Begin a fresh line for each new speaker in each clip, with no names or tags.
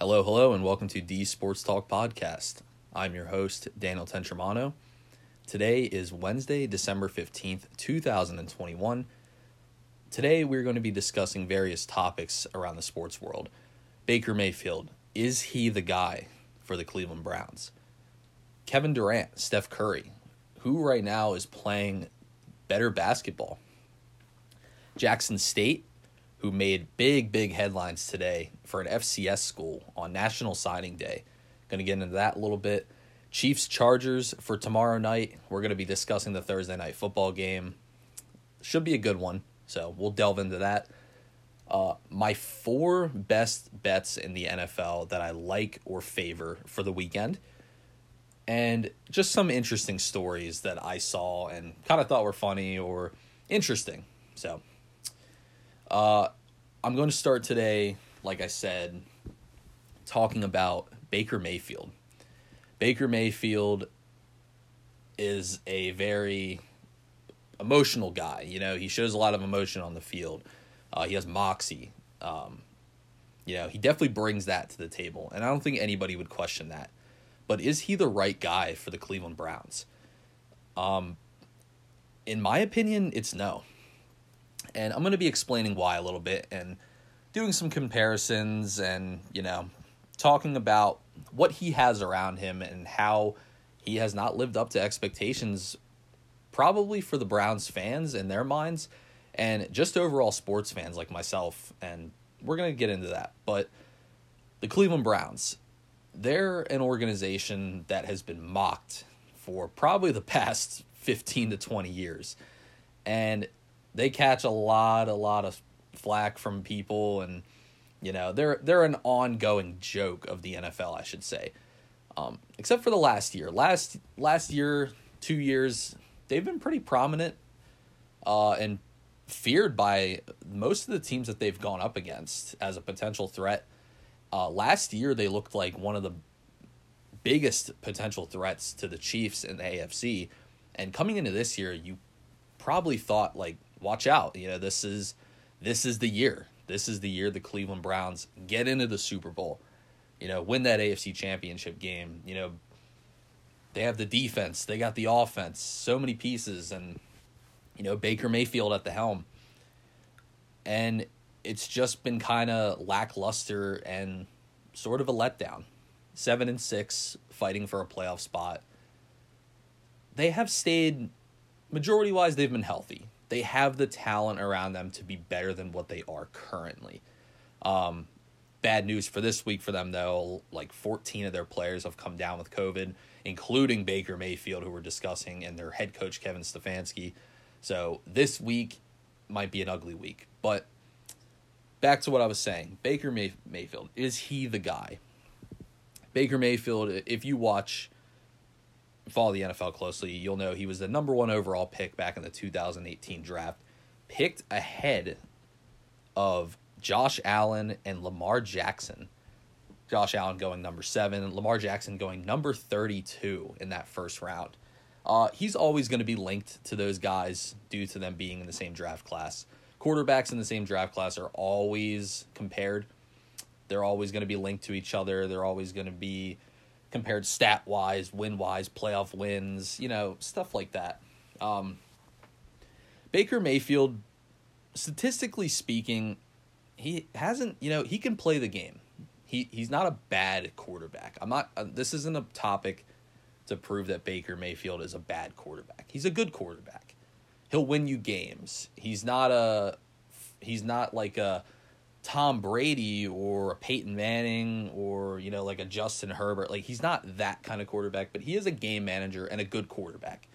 Hello, hello, and welcome to D Sports Talk Podcast. I'm your host, Daniel Tentremano. Today is Wednesday, December 15th, 2021. Today, we're going to be discussing various topics around the sports world. Baker Mayfield, is he the guy for the Cleveland Browns? Kevin Durant, Steph Curry, who right now is playing better basketball? Jackson State, who made big, big headlines today for an FCS school on National Signing Day. Going to get into that a little bit. Chiefs Chargers for tomorrow night. We're going to be discussing the Thursday night football game. Should be a good one, so we'll delve into that. Uh, my four best bets in the NFL that I like or favor for the weekend, and just some interesting stories that I saw and kind of thought were funny or interesting. So, uh, I'm going to start today, like I said, talking about Baker Mayfield. Baker Mayfield is a very emotional guy. You know, he shows a lot of emotion on the field. Uh, he has moxie. Um, you know, he definitely brings that to the table, and I don't think anybody would question that. But is he the right guy for the Cleveland Browns? Um, in my opinion, it's no. And I'm going to be explaining why a little bit and doing some comparisons and, you know, talking about what he has around him and how he has not lived up to expectations probably for the Browns fans in their minds and just overall sports fans like myself and we're going to get into that. But the Cleveland Browns, they're an organization that has been mocked for probably the past 15 to 20 years. And they catch a lot a lot of flack from people and you know, they're they're an ongoing joke of the NFL, I should say. Um, except for the last year. Last last year, two years, they've been pretty prominent uh, and feared by most of the teams that they've gone up against as a potential threat. Uh, last year, they looked like one of the biggest potential threats to the Chiefs in the AFC. And coming into this year, you probably thought like, watch out, you know, this is this is the year. This is the year the Cleveland Browns get into the Super Bowl. You know, win that AFC championship game. You know, they have the defense, they got the offense, so many pieces, and, you know, Baker Mayfield at the helm. And it's just been kind of lackluster and sort of a letdown. Seven and six, fighting for a playoff spot. They have stayed, majority wise, they've been healthy they have the talent around them to be better than what they are currently. Um, bad news for this week for them though, like 14 of their players have come down with COVID, including Baker Mayfield, who we're discussing, and their head coach Kevin Stefanski. So this week might be an ugly week. But back to what I was saying, Baker May- Mayfield is he the guy? Baker Mayfield, if you watch follow the NFL closely, you'll know he was the number one overall pick back in the 2018 draft, picked ahead of Josh Allen and Lamar Jackson. Josh Allen going number seven, Lamar Jackson going number 32 in that first round. Uh, he's always going to be linked to those guys due to them being in the same draft class. Quarterbacks in the same draft class are always compared. They're always going to be linked to each other. They're always going to be compared stat wise, win wise, playoff wins, you know, stuff like that. Um, Baker Mayfield, statistically speaking, he hasn't, you know, he can play the game. He he's not a bad quarterback. I'm not. Uh, this isn't a topic to prove that Baker Mayfield is a bad quarterback. He's a good quarterback. He'll win you games. He's not a. He's not like a Tom Brady or a Peyton Manning or you know like a Justin Herbert. Like he's not that kind of quarterback, but he is a game manager and a good quarterback.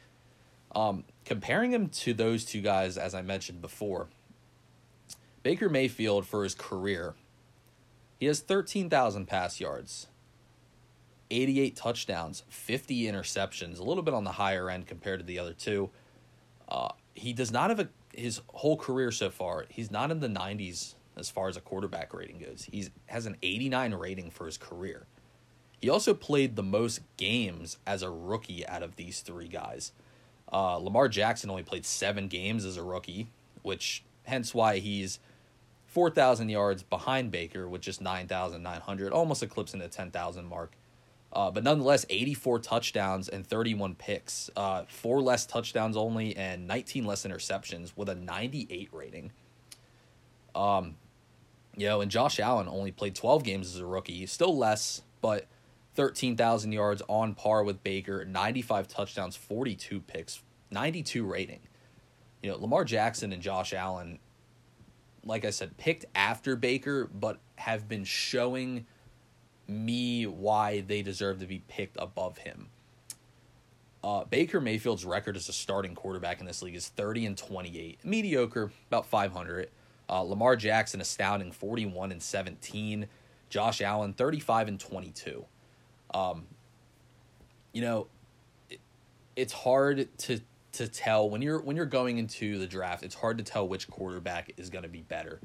Um, comparing him to those two guys, as I mentioned before, Baker Mayfield for his career, he has thirteen thousand pass yards, eighty eight touchdowns, fifty interceptions, a little bit on the higher end compared to the other two. Uh, he does not have a his whole career so far. He's not in the nineties as far as a quarterback rating goes. He has an 89 rating for his career. He also played the most games as a rookie out of these three guys. Uh, Lamar Jackson only played seven games as a rookie, which hence why he's 4,000 yards behind Baker with just 9,900, almost eclipsing the 10,000 mark. Uh, but nonetheless, 84 touchdowns and 31 picks, uh, four less touchdowns only, and 19 less interceptions with a 98 rating. Um, you know, and Josh Allen only played 12 games as a rookie, still less, but 13,000 yards on par with Baker, 95 touchdowns, 42 picks, 92 rating. You know, Lamar Jackson and Josh Allen, like I said, picked after Baker, but have been showing me why they deserve to be picked above him. Uh, Baker Mayfield's record as a starting quarterback in this league is 30 and 28. Mediocre, about 500. Uh, Lamar Jackson, astounding 41 and 17. Josh Allen, 35 and 22. Um, you know, it, it's hard to to tell when you're when you're going into the draft. It's hard to tell which quarterback is going to be better.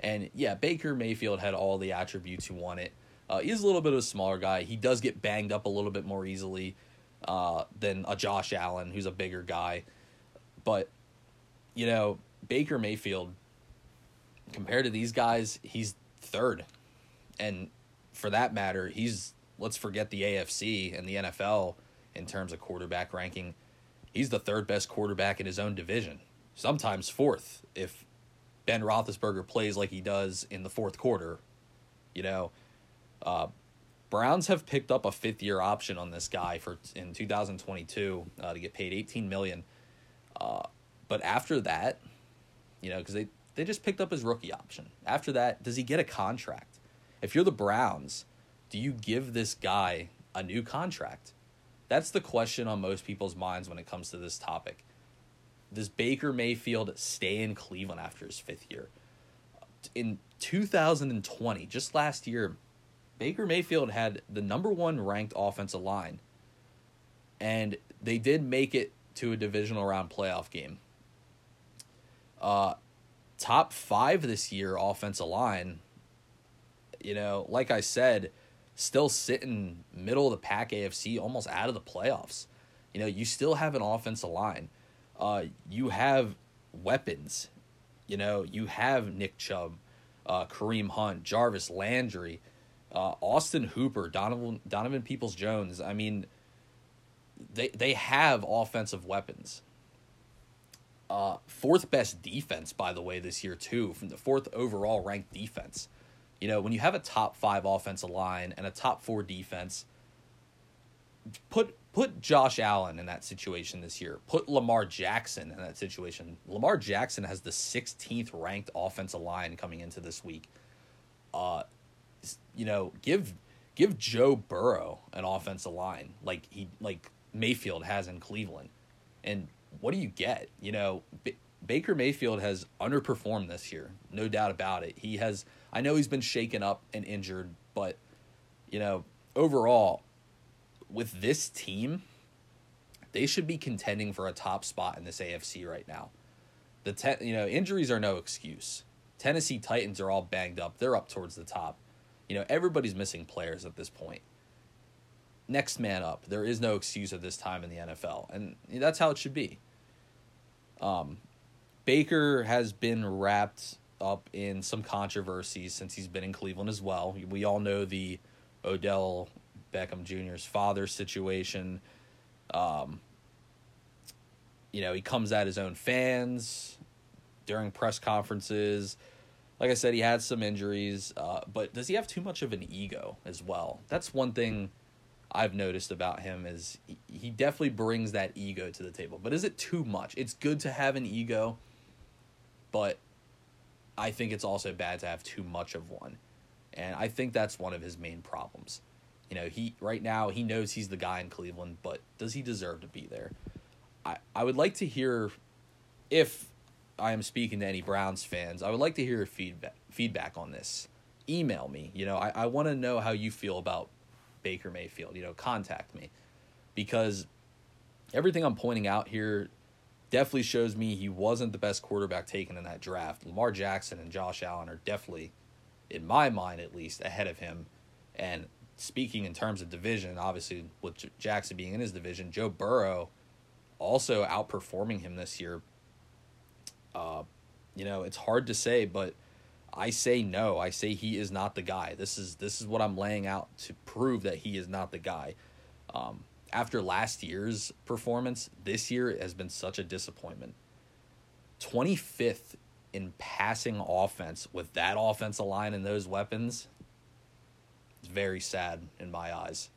And yeah, Baker Mayfield had all the attributes you wanted. Uh, he's a little bit of a smaller guy. He does get banged up a little bit more easily uh, than a Josh Allen, who's a bigger guy. But you know, Baker Mayfield compared to these guys, he's third. And for that matter, he's let's forget the AFC and the NFL in terms of quarterback ranking. He's the third best quarterback in his own division, sometimes fourth if Ben Roethlisberger plays like he does in the fourth quarter. You know, uh, Browns have picked up a fifth year option on this guy for in 2022 uh, to get paid 18 million. Uh, but after that, you know, because they they just picked up his rookie option. After that, does he get a contract? If you're the Browns, do you give this guy a new contract? That's the question on most people's minds when it comes to this topic. Does Baker Mayfield stay in Cleveland after his fifth year? In 2020, just last year, Baker Mayfield had the number one ranked offensive line, and they did make it to a divisional round playoff game. Uh, top five this year offensive line. You know, like I said, still sitting middle of the pack AFC, almost out of the playoffs. You know, you still have an offensive line. Uh, you have weapons. You know, you have Nick Chubb, uh, Kareem Hunt, Jarvis Landry, uh, Austin Hooper, Donovan Donovan Peoples Jones. I mean, they they have offensive weapons. Uh, fourth best defense, by the way, this year too, from the fourth overall ranked defense. You know, when you have a top five offensive line and a top four defense, put put Josh Allen in that situation this year. Put Lamar Jackson in that situation. Lamar Jackson has the 16th ranked offensive line coming into this week. Uh, you know, give give Joe Burrow an offensive line like he like Mayfield has in Cleveland, and what do you get? You know, B- Baker Mayfield has underperformed this year, no doubt about it. He has. I know he's been shaken up and injured, but you know, overall, with this team, they should be contending for a top spot in this AFC right now. The ten, you know, injuries are no excuse. Tennessee Titans are all banged up. They're up towards the top. You know, everybody's missing players at this point. Next man up. There is no excuse at this time in the NFL, and that's how it should be. Um, Baker has been wrapped up in some controversies since he's been in Cleveland as well. We all know the Odell Beckham Jr.'s father situation. Um, you know, he comes at his own fans during press conferences. Like I said, he had some injuries, uh, but does he have too much of an ego as well? That's one thing I've noticed about him is he definitely brings that ego to the table. But is it too much? It's good to have an ego, but I think it's also bad to have too much of one. And I think that's one of his main problems. You know, he right now he knows he's the guy in Cleveland, but does he deserve to be there? I I would like to hear if I am speaking to any Browns fans, I would like to hear feedback feedback on this. Email me. You know, I, I want to know how you feel about Baker Mayfield, you know, contact me. Because everything I'm pointing out here definitely shows me he wasn't the best quarterback taken in that draft. Lamar Jackson and Josh Allen are definitely, in my mind at least, ahead of him. And speaking in terms of division, obviously with Jackson being in his division, Joe Burrow also outperforming him this year. Uh, you know, it's hard to say, but I say no. I say he is not the guy. This is this is what I'm laying out to prove that he is not the guy. Um, after last year's performance, this year has been such a disappointment. 25th in passing offense with that offensive line and those weapons. It's very sad in my eyes.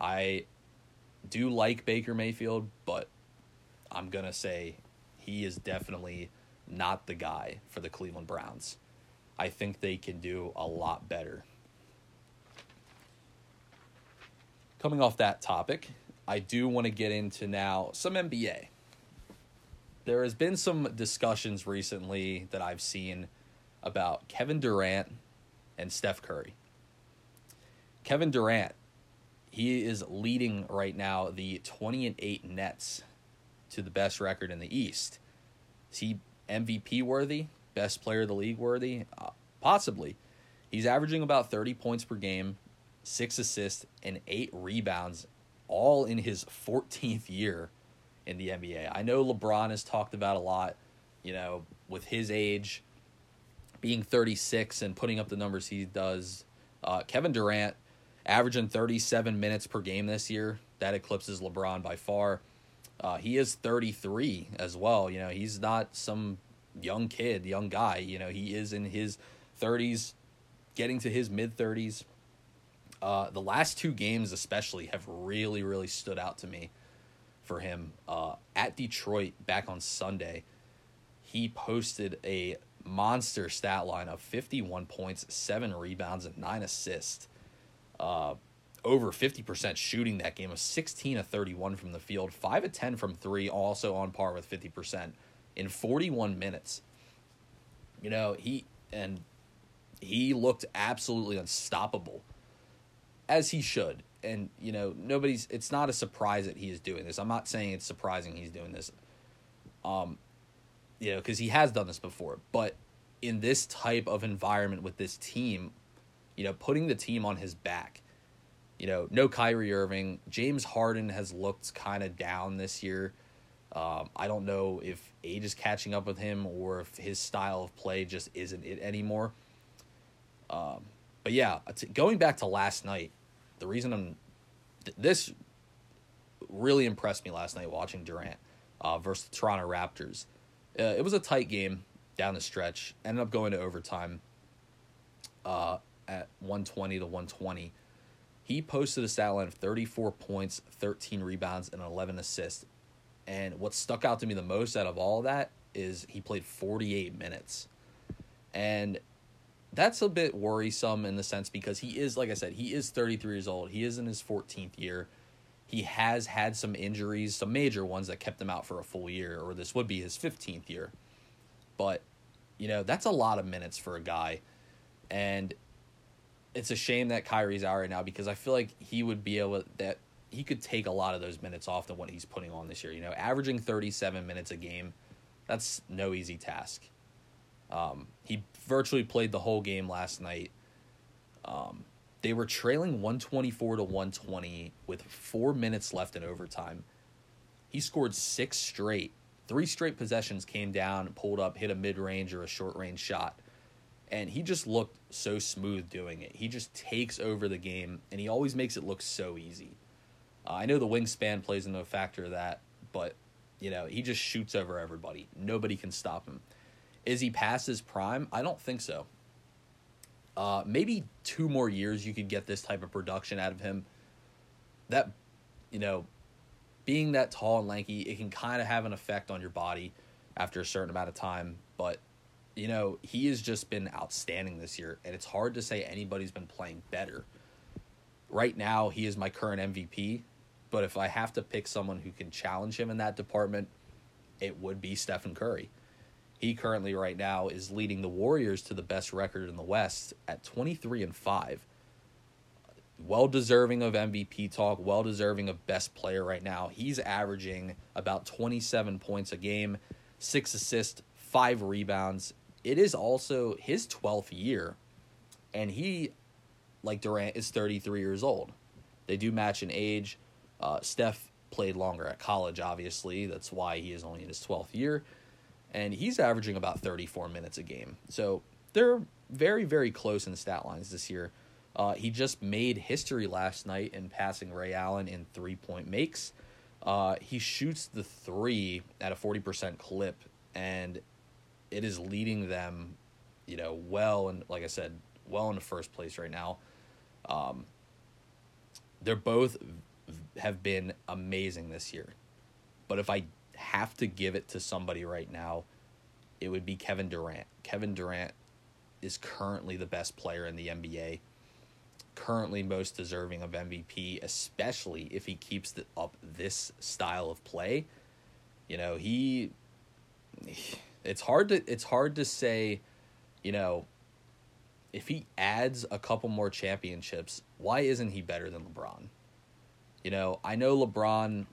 I do like Baker Mayfield, but I'm going to say he is definitely not the guy for the Cleveland Browns. I think they can do a lot better. Coming off that topic, I do want to get into now some NBA. There has been some discussions recently that I've seen about Kevin Durant and Steph Curry. Kevin Durant, he is leading right now the 20 and 8 Nets to the best record in the East. Is he MVP worthy? Best player of the league worthy? Uh, possibly. He's averaging about 30 points per game, six assists, and eight rebounds, all in his 14th year in the NBA. I know LeBron has talked about a lot, you know, with his age, being 36 and putting up the numbers he does. Uh, Kevin Durant averaging 37 minutes per game this year. That eclipses LeBron by far. Uh, he is 33 as well. You know, he's not some young kid, young guy. You know, he is in his 30s, getting to his mid 30s. Uh, the last two games, especially, have really, really stood out to me for him. Uh, at Detroit back on Sunday, he posted a monster stat line of 51 points, seven rebounds, and nine assists. Uh, over 50% shooting that game, of 16 of 31 from the field, 5 of 10 from 3, also on par with 50% in 41 minutes. You know, he and he looked absolutely unstoppable as he should. And you know, nobody's it's not a surprise that he is doing this. I'm not saying it's surprising he's doing this. Um you know, cuz he has done this before, but in this type of environment with this team, you know, putting the team on his back you know, no Kyrie Irving. James Harden has looked kind of down this year. Um, I don't know if age is catching up with him or if his style of play just isn't it anymore. Um, but yeah, going back to last night, the reason I'm th- this really impressed me last night watching Durant uh, versus the Toronto Raptors. Uh, it was a tight game down the stretch. Ended up going to overtime uh, at 120 to 120. He posted a stat line of 34 points, 13 rebounds, and 11 assists. And what stuck out to me the most out of all of that is he played 48 minutes. And that's a bit worrisome in the sense because he is, like I said, he is 33 years old. He is in his 14th year. He has had some injuries, some major ones that kept him out for a full year, or this would be his 15th year. But, you know, that's a lot of minutes for a guy. And it's a shame that Kyrie's out right now because I feel like he would be able that he could take a lot of those minutes off than what he's putting on this year. You know, averaging 37 minutes a game, that's no easy task. Um, he virtually played the whole game last night. Um, they were trailing 124 to 120 with four minutes left in overtime. He scored six straight. Three straight possessions came down, pulled up, hit a mid range or a short range shot and he just looked so smooth doing it. He just takes over the game, and he always makes it look so easy. Uh, I know the wingspan plays into a factor of that, but you know he just shoots over everybody. Nobody can stop him. Is he past his prime? I don't think so. Uh, maybe two more years you could get this type of production out of him. That, you know, being that tall and lanky, it can kind of have an effect on your body after a certain amount of time. But you know, he has just been outstanding this year, and it's hard to say anybody's been playing better. Right now, he is my current MVP, but if I have to pick someone who can challenge him in that department, it would be Stephen Curry. He currently, right now, is leading the Warriors to the best record in the West at 23 and 5. Well deserving of MVP talk, well deserving of best player right now. He's averaging about 27 points a game, six assists, five rebounds, it is also his 12th year, and he, like Durant, is 33 years old. They do match in age. Uh, Steph played longer at college, obviously. That's why he is only in his 12th year. And he's averaging about 34 minutes a game. So they're very, very close in stat lines this year. Uh, he just made history last night in passing Ray Allen in three point makes. Uh, he shoots the three at a 40% clip, and it is leading them, you know, well, and like I said, well in the first place right now. Um, they're both have been amazing this year. But if I have to give it to somebody right now, it would be Kevin Durant. Kevin Durant is currently the best player in the NBA, currently most deserving of MVP, especially if he keeps the, up this style of play. You know, he it's hard to it's hard to say, you know, if he adds a couple more championships, why isn't he better than LeBron? You know, I know LeBron,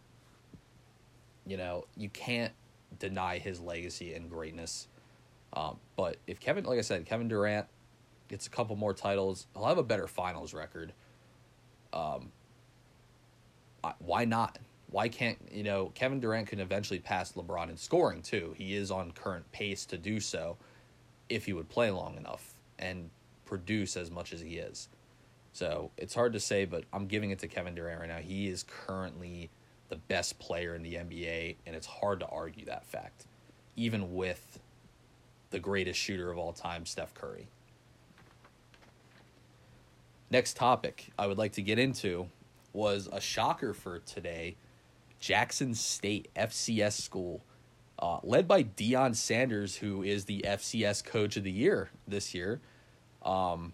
you know, you can't deny his legacy and greatness. Um, but if Kevin, like I said, Kevin Durant gets a couple more titles, he'll have a better finals record. Um, why not? Why can't, you know, Kevin Durant can eventually pass LeBron in scoring too. He is on current pace to do so if he would play long enough and produce as much as he is. So it's hard to say, but I'm giving it to Kevin Durant right now. He is currently the best player in the NBA, and it's hard to argue that fact, even with the greatest shooter of all time, Steph Curry. Next topic I would like to get into was a shocker for today Jackson State FCS school, uh, led by Deion Sanders, who is the FCS coach of the year this year. Um,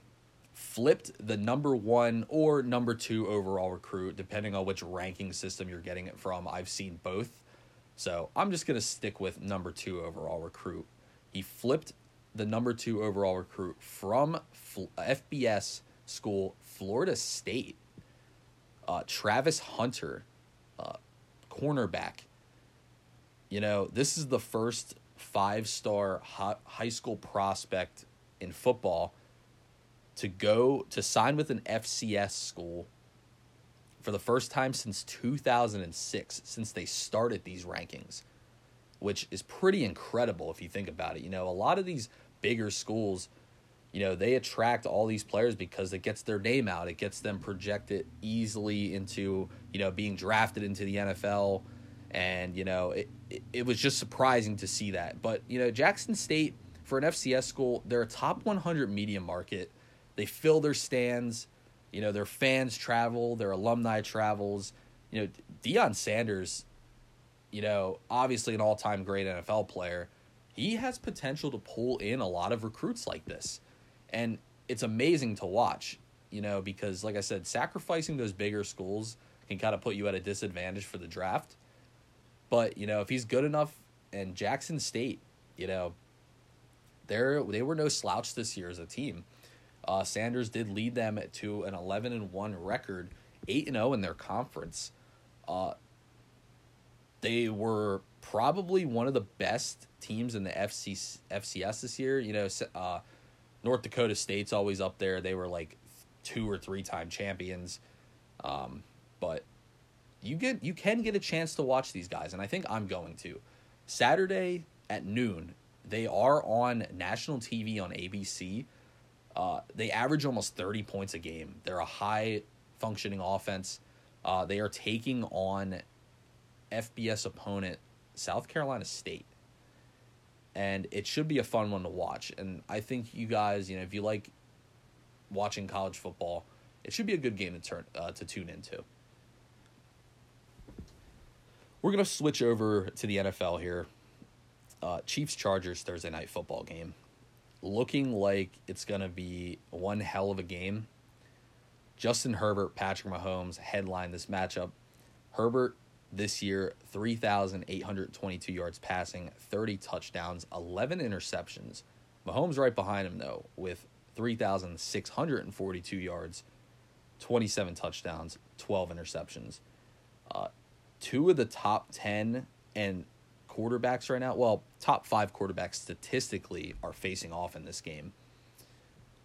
flipped the number one or number two overall recruit, depending on which ranking system you're getting it from. I've seen both. So I'm just going to stick with number two overall recruit. He flipped the number two overall recruit from FBS school, Florida State. Uh, Travis Hunter, uh, cornerback. You know, this is the first five star high school prospect in football to go to sign with an FCS school for the first time since 2006, since they started these rankings, which is pretty incredible if you think about it. You know, a lot of these bigger schools, you know, they attract all these players because it gets their name out, it gets them projected easily into, you know, being drafted into the NFL. And, you know, it, it, it was just surprising to see that. But, you know, Jackson State, for an FCS school, they're a top 100 media market they fill their stands. You know, their fans travel, their alumni travels. You know, Deion Sanders, you know, obviously an all time great NFL player. He has potential to pull in a lot of recruits like this. And it's amazing to watch, you know, because like I said, sacrificing those bigger schools can kind of put you at a disadvantage for the draft. But, you know, if he's good enough and Jackson State, you know, they're they were no slouch this year as a team. Uh, Sanders did lead them to an 11 and 1 record, 8 and 0 in their conference. Uh, they were probably one of the best teams in the FC, FCS this year. You know, uh, North Dakota State's always up there. They were like two or three time champions. Um, but you get you can get a chance to watch these guys, and I think I'm going to. Saturday at noon, they are on national TV on ABC. Uh, they average almost 30 points a game. They're a high functioning offense. Uh, they are taking on FBS opponent South Carolina State. And it should be a fun one to watch. And I think you guys, you know, if you like watching college football, it should be a good game to turn uh, to tune into. We're gonna switch over to the NFL here. Uh, Chiefs Chargers Thursday night football game looking like it's going to be one hell of a game. Justin Herbert, Patrick Mahomes headline this matchup. Herbert this year, 3,822 yards passing, 30 touchdowns, 11 interceptions. Mahomes right behind him, though, with 3,642 yards, 27 touchdowns, 12 interceptions. Uh, two of the top 10 and quarterbacks right now. Well, top five quarterbacks statistically are facing off in this game.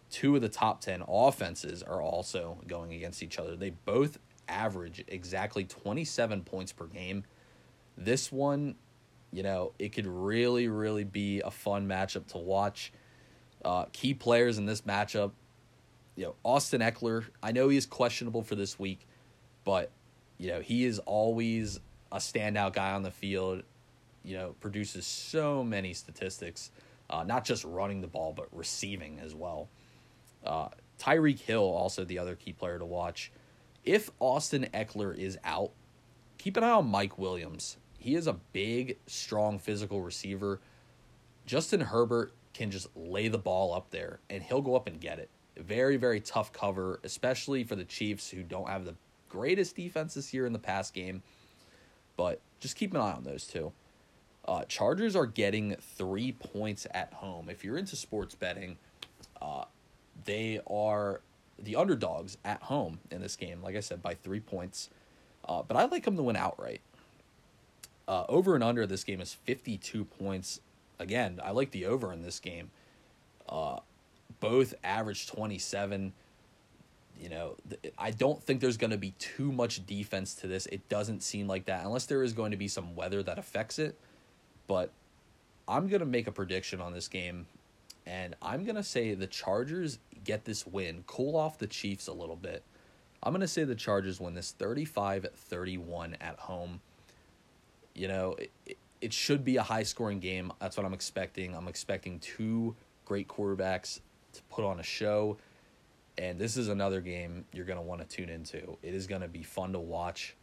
Two of the top 10 offenses are also going against each other. They both average exactly 27 points per game. This one, you know, it could really, really be a fun matchup to watch. Uh, key players in this matchup, you know, Austin Ekeler, I know he's questionable for this week, but you know he is always a standout guy on the field. You know, produces so many statistics, uh, not just running the ball but receiving as well. Uh, Tyreek Hill, also the other key player to watch. If Austin Ekeler is out, keep an eye on Mike Williams. He is a big, strong, physical receiver. Justin Herbert can just lay the ball up there and he'll go up and get it. Very, very tough cover, especially for the Chiefs who don't have the greatest defense this year in the pass game. But just keep an eye on those two. Uh, Chargers are getting three points at home. If you're into sports betting, uh, they are the underdogs at home in this game, like I said, by three points. Uh, but I like them to win outright. Uh, over and under this game is 52 points. Again, I like the over in this game. Uh, both average 27. You know, I don't think there's going to be too much defense to this. It doesn't seem like that, unless there is going to be some weather that affects it. But I'm going to make a prediction on this game, and I'm going to say the Chargers get this win, cool off the Chiefs a little bit. I'm going to say the Chargers win this 35 31 at home. You know, it, it should be a high scoring game. That's what I'm expecting. I'm expecting two great quarterbacks to put on a show. And this is another game you're going to want to tune into. It is going to be fun to watch.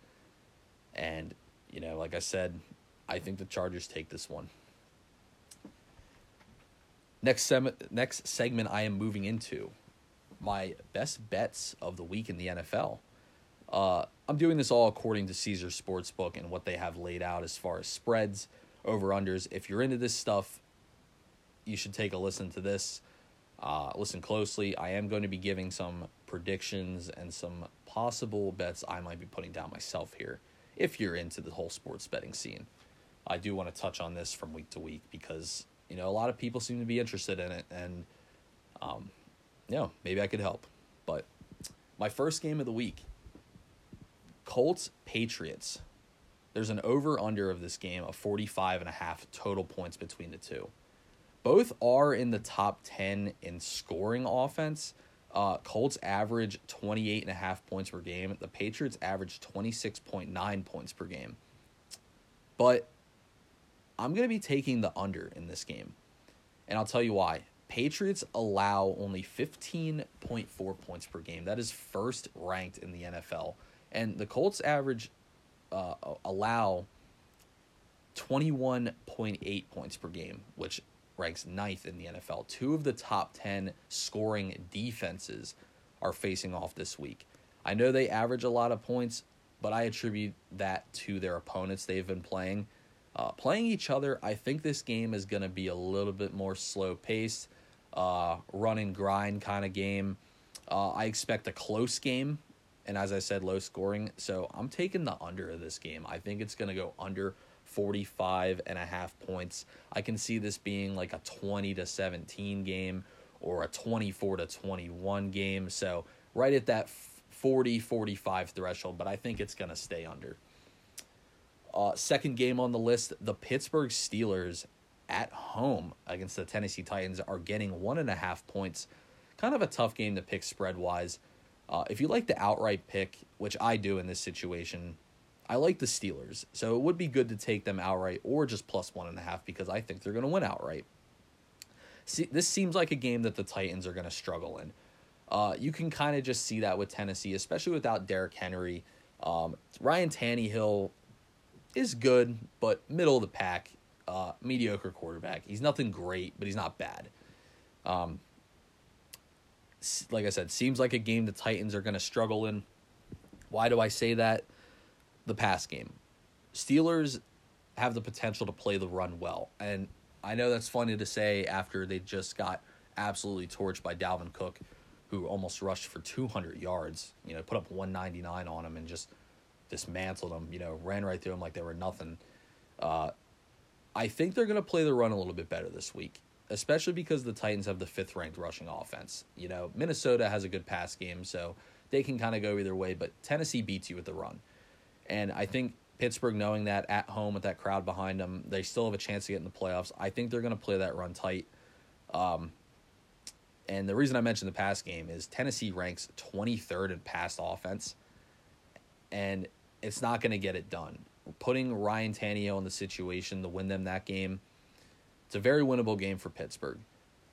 And, you know, like I said, I think the Chargers take this one. Next, sem- next segment I am moving into my best bets of the week in the NFL. Uh, I'm doing this all according to Caesar Sportsbook and what they have laid out as far as spreads, over unders. If you're into this stuff, you should take a listen to this. Uh, listen closely. I am going to be giving some predictions and some possible bets I might be putting down myself here if you're into the whole sports betting scene. I do want to touch on this from week to week because, you know, a lot of people seem to be interested in it and, um, you know, maybe I could help. But my first game of the week Colts Patriots. There's an over under of this game of 45 and a half total points between the two. Both are in the top 10 in scoring offense. Uh, Colts average 28 and a half points per game. The Patriots average 26.9 points per game. But I'm going to be taking the under in this game. And I'll tell you why. Patriots allow only 15.4 points per game. That is first ranked in the NFL. And the Colts average uh, allow 21.8 points per game, which ranks ninth in the NFL. Two of the top 10 scoring defenses are facing off this week. I know they average a lot of points, but I attribute that to their opponents they've been playing. Uh, playing each other, I think this game is going to be a little bit more slow paced, uh, run and grind kind of game. Uh, I expect a close game and as I said, low scoring. So I'm taking the under of this game. I think it's going to go under 45 and a half points. I can see this being like a 20 to 17 game or a 24 to 21 game. So right at that 40 45 threshold, but I think it's going to stay under. Uh, second game on the list, the Pittsburgh Steelers at home against the Tennessee Titans are getting one and a half points. Kind of a tough game to pick spread wise. Uh, if you like the outright pick, which I do in this situation, I like the Steelers. So it would be good to take them outright or just plus one and a half because I think they're going to win outright. See, this seems like a game that the Titans are going to struggle in. Uh, you can kind of just see that with Tennessee, especially without Derrick Henry. Um, Ryan Tannehill is good, but middle of the pack, uh, mediocre quarterback. He's nothing great, but he's not bad. Um, like I said, seems like a game the Titans are going to struggle in. Why do I say that? The pass game. Steelers have the potential to play the run well. And I know that's funny to say after they just got absolutely torched by Dalvin Cook, who almost rushed for 200 yards, you know, put up 199 on him and just dismantled them, you know, ran right through them like they were nothing. Uh, I think they're going to play the run a little bit better this week especially because the Titans have the fifth ranked rushing offense. You know, Minnesota has a good pass game, so they can kind of go either way, but Tennessee beats you with the run. And I think Pittsburgh, knowing that at home with that crowd behind them, they still have a chance to get in the playoffs. I think they're going to play that run tight. Um, And the reason I mentioned the pass game is Tennessee ranks 23rd in pass offense, and it's not going to get it done. Putting Ryan Tannehill in the situation to win them that game, it's a very winnable game for Pittsburgh.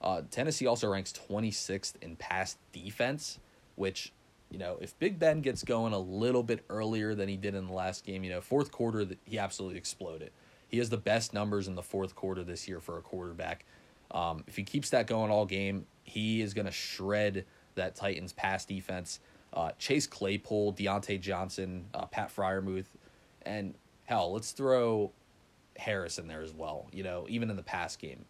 Uh, Tennessee also ranks 26th in pass defense, which, you know, if Big Ben gets going a little bit earlier than he did in the last game, you know, fourth quarter, he absolutely exploded. He has the best numbers in the fourth quarter this year for a quarterback. Um, if he keeps that going all game, he is going to shred that Titans pass defense. Uh, Chase Claypool, Diontae Johnson, uh, Pat Freiermuth, and hell, let's throw Harris in there as well. You know, even in the pass game,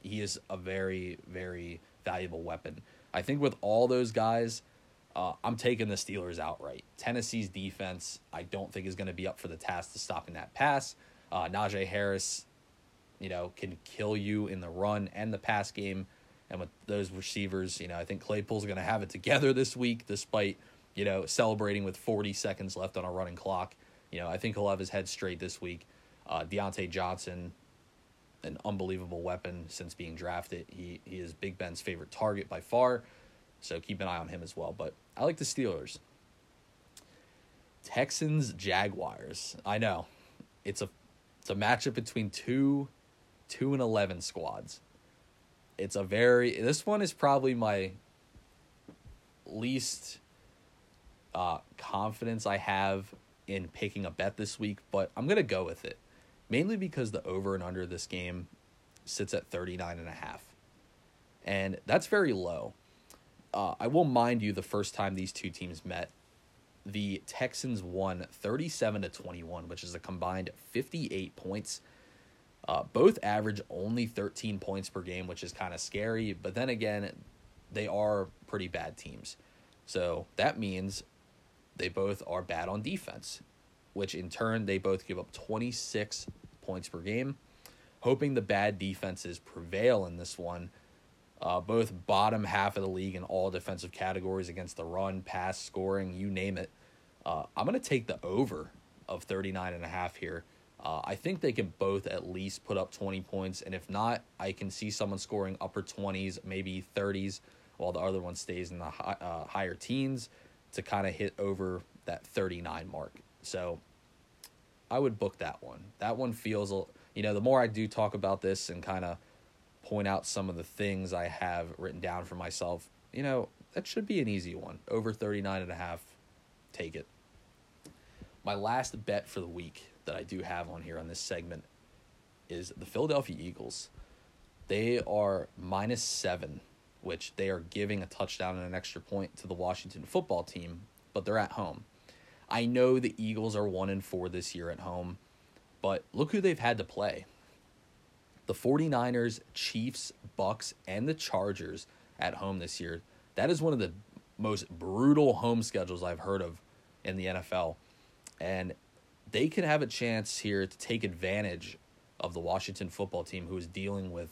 he is a very, very valuable weapon. I think with all those guys, uh, I'm taking the Steelers outright. Tennessee's defense, I don't think is going to be up for the task of stopping that pass. Uh, Najee Harris, you know, can kill you in the run and the pass game. And with those receivers, you know, I think Claypool's going to have it together this week, despite, you know, celebrating with 40 seconds left on a running clock. You know, I think he'll have his head straight this week. Uh, Diontae Johnson, an unbelievable weapon since being drafted. He, he is Big Ben's favorite target by far. So keep an eye on him as well. But I like the Steelers. Texans Jaguars. I know. It's a it's a matchup between two two and eleven squads. It's a very this one is probably my least uh, confidence I have in picking a bet this week, but I'm gonna go with it. Mainly because the over and under this game sits at 39 and a half. And that's very low. Uh, I will mind you the first time these two teams met, the Texans won 37 to 21, which is a combined 58 points. Uh, both average only 13 points per game, which is kind of scary. But then again, they are pretty bad teams. So that means they both are bad on defense, which in turn, they both give up 26 points per game. Hoping the bad defenses prevail in this one. Uh, both bottom half of the league in all defensive categories against the run, pass, scoring, you name it. Uh, I'm going to take the over of 39 and a half here. Uh, I think they can both at least put up 20 points, and if not, I can see someone scoring upper 20s, maybe 30s, while the other one stays in the high, uh, higher teens to kind of hit over that 39 mark. So I would book that one. That one feels, you know, the more I do talk about this and kind of point out some of the things I have written down for myself, you know, that should be an easy one. Over 39 and a half, take it. My last bet for the week that I do have on here on this segment is the Philadelphia Eagles. They are minus seven, which they are giving a touchdown and an extra point to the Washington football team, but they're at home. I know the Eagles are one and four this year at home, but look who they've had to play. The 49ers, Chiefs, Bucks, and the Chargers at home this year. That is one of the most brutal home schedules I've heard of in the NFL. And they could have a chance here to take advantage of the Washington football team who is dealing with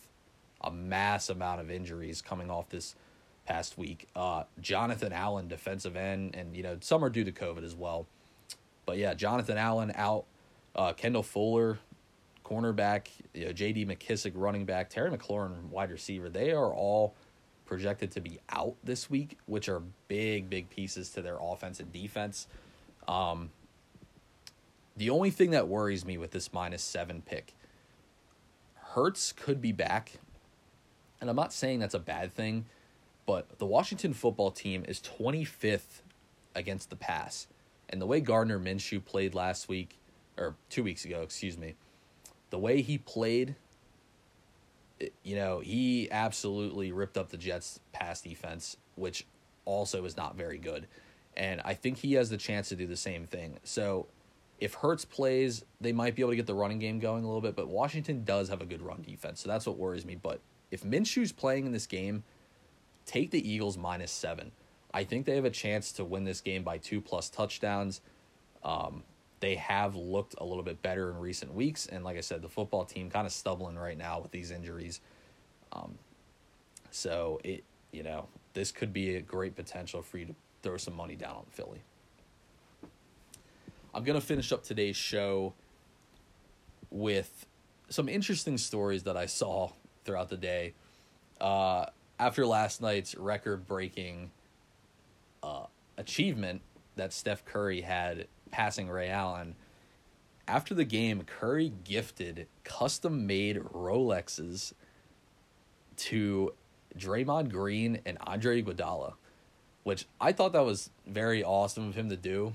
a mass amount of injuries coming off this past week. Uh, Jonathan Allen, defensive end, and you know some are due to COVID as well. But yeah, Jonathan Allen out. Uh, Kendall Fuller, cornerback. You know, J.D. McKissic, running back. Terry McLaurin, wide receiver. They are all projected to be out this week, which are big, big pieces to their offense and defense. Um, the only thing that worries me with this minus seven pick, Hurts could be back. And I'm not saying that's a bad thing, but the Washington football team is 25th against the pass. And the way Gardner Minshew played last week, or two weeks ago, excuse me, the way he played, you know, he absolutely ripped up the Jets' pass defense, which also is not very good. And I think he has the chance to do the same thing. So if Hurts plays, they might be able to get the running game going a little bit, but Washington does have a good run defense, so that's what worries me. But if Minshew's playing in this game, take the Eagles minus seven. I think they have a chance to win this game by two plus touchdowns. Um, they have looked a little bit better in recent weeks, and like I said, the football team kind of stumbling right now with these injuries. Um, so it, you know, this could be a great potential for you to throw some money down on Philly. I'm going to finish up today's show with some interesting stories that I saw throughout the day. Uh, after last night's record breaking uh, achievement that Steph Curry had passing Ray Allen, after the game, Curry gifted custom made Rolexes to Draymond Green and Andre Iguodala, which I thought that was very awesome of him to do.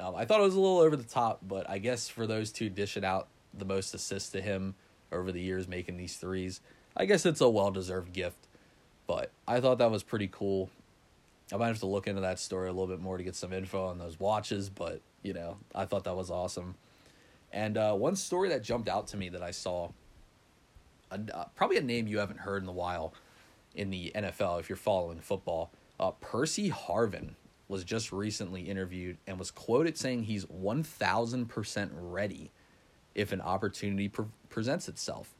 Um, I thought it was a little over the top, but I guess for those two dishing out the most assists to him over the years, making these threes, I guess it's a well deserved gift. But I thought that was pretty cool. I might have to look into that story a little bit more to get some info on those watches, but you know, I thought that was awesome. And uh, one story that jumped out to me that I saw, uh, probably a name you haven't heard in a while in the NFL if you're following football. Uh, Percy Harvin was just recently interviewed and was quoted saying he's 1000% ready if an opportunity pre- presents itself.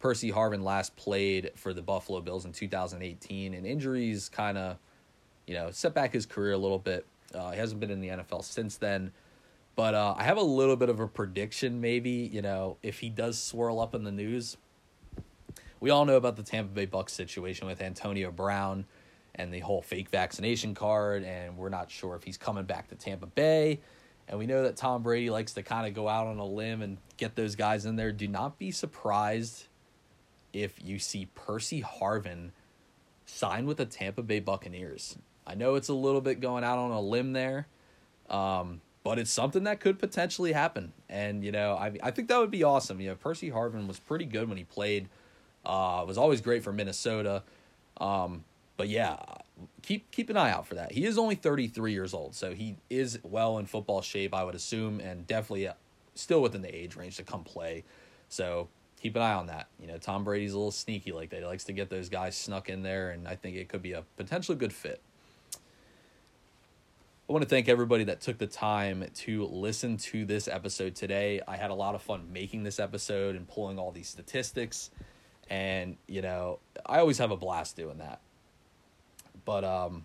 Percy Harvin last played for the Buffalo Bills in 2018, and injuries kind of, you know, set back his career a little bit. Uh, he hasn't been in the NFL since then. But uh, I have a little bit of a prediction, maybe, you know, if he does swirl up in the news. We all know about the Tampa Bay Bucks situation with Antonio Brown and the whole fake vaccination card, and we're not sure if he's coming back to Tampa Bay. And we know that Tom Brady likes to kind of go out on a limb and get those guys in there. Do not be surprised if you see Percy Harvin sign with the Tampa Bay Buccaneers. I know it's a little bit going out on a limb there, um, but it's something that could potentially happen. And you know, I I think that would be awesome. You know, Percy Harvin was pretty good when he played. Uh, was always great for Minnesota. Um, but yeah, keep keep an eye out for that. He is only 33 years old, so he is well in football shape, I would assume, and definitely uh, still within the age range to come play. So keep an eye on that. You know, Tom Brady's a little sneaky like that. He likes to get those guys snuck in there, and I think it could be a potentially good fit. I want to thank everybody that took the time to listen to this episode today. I had a lot of fun making this episode and pulling all these statistics. And, you know, I always have a blast doing that. But, um,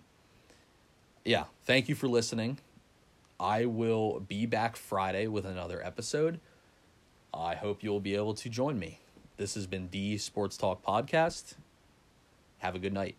yeah, thank you for listening. I will be back Friday with another episode. I hope you'll be able to join me. This has been the Sports Talk Podcast. Have a good night.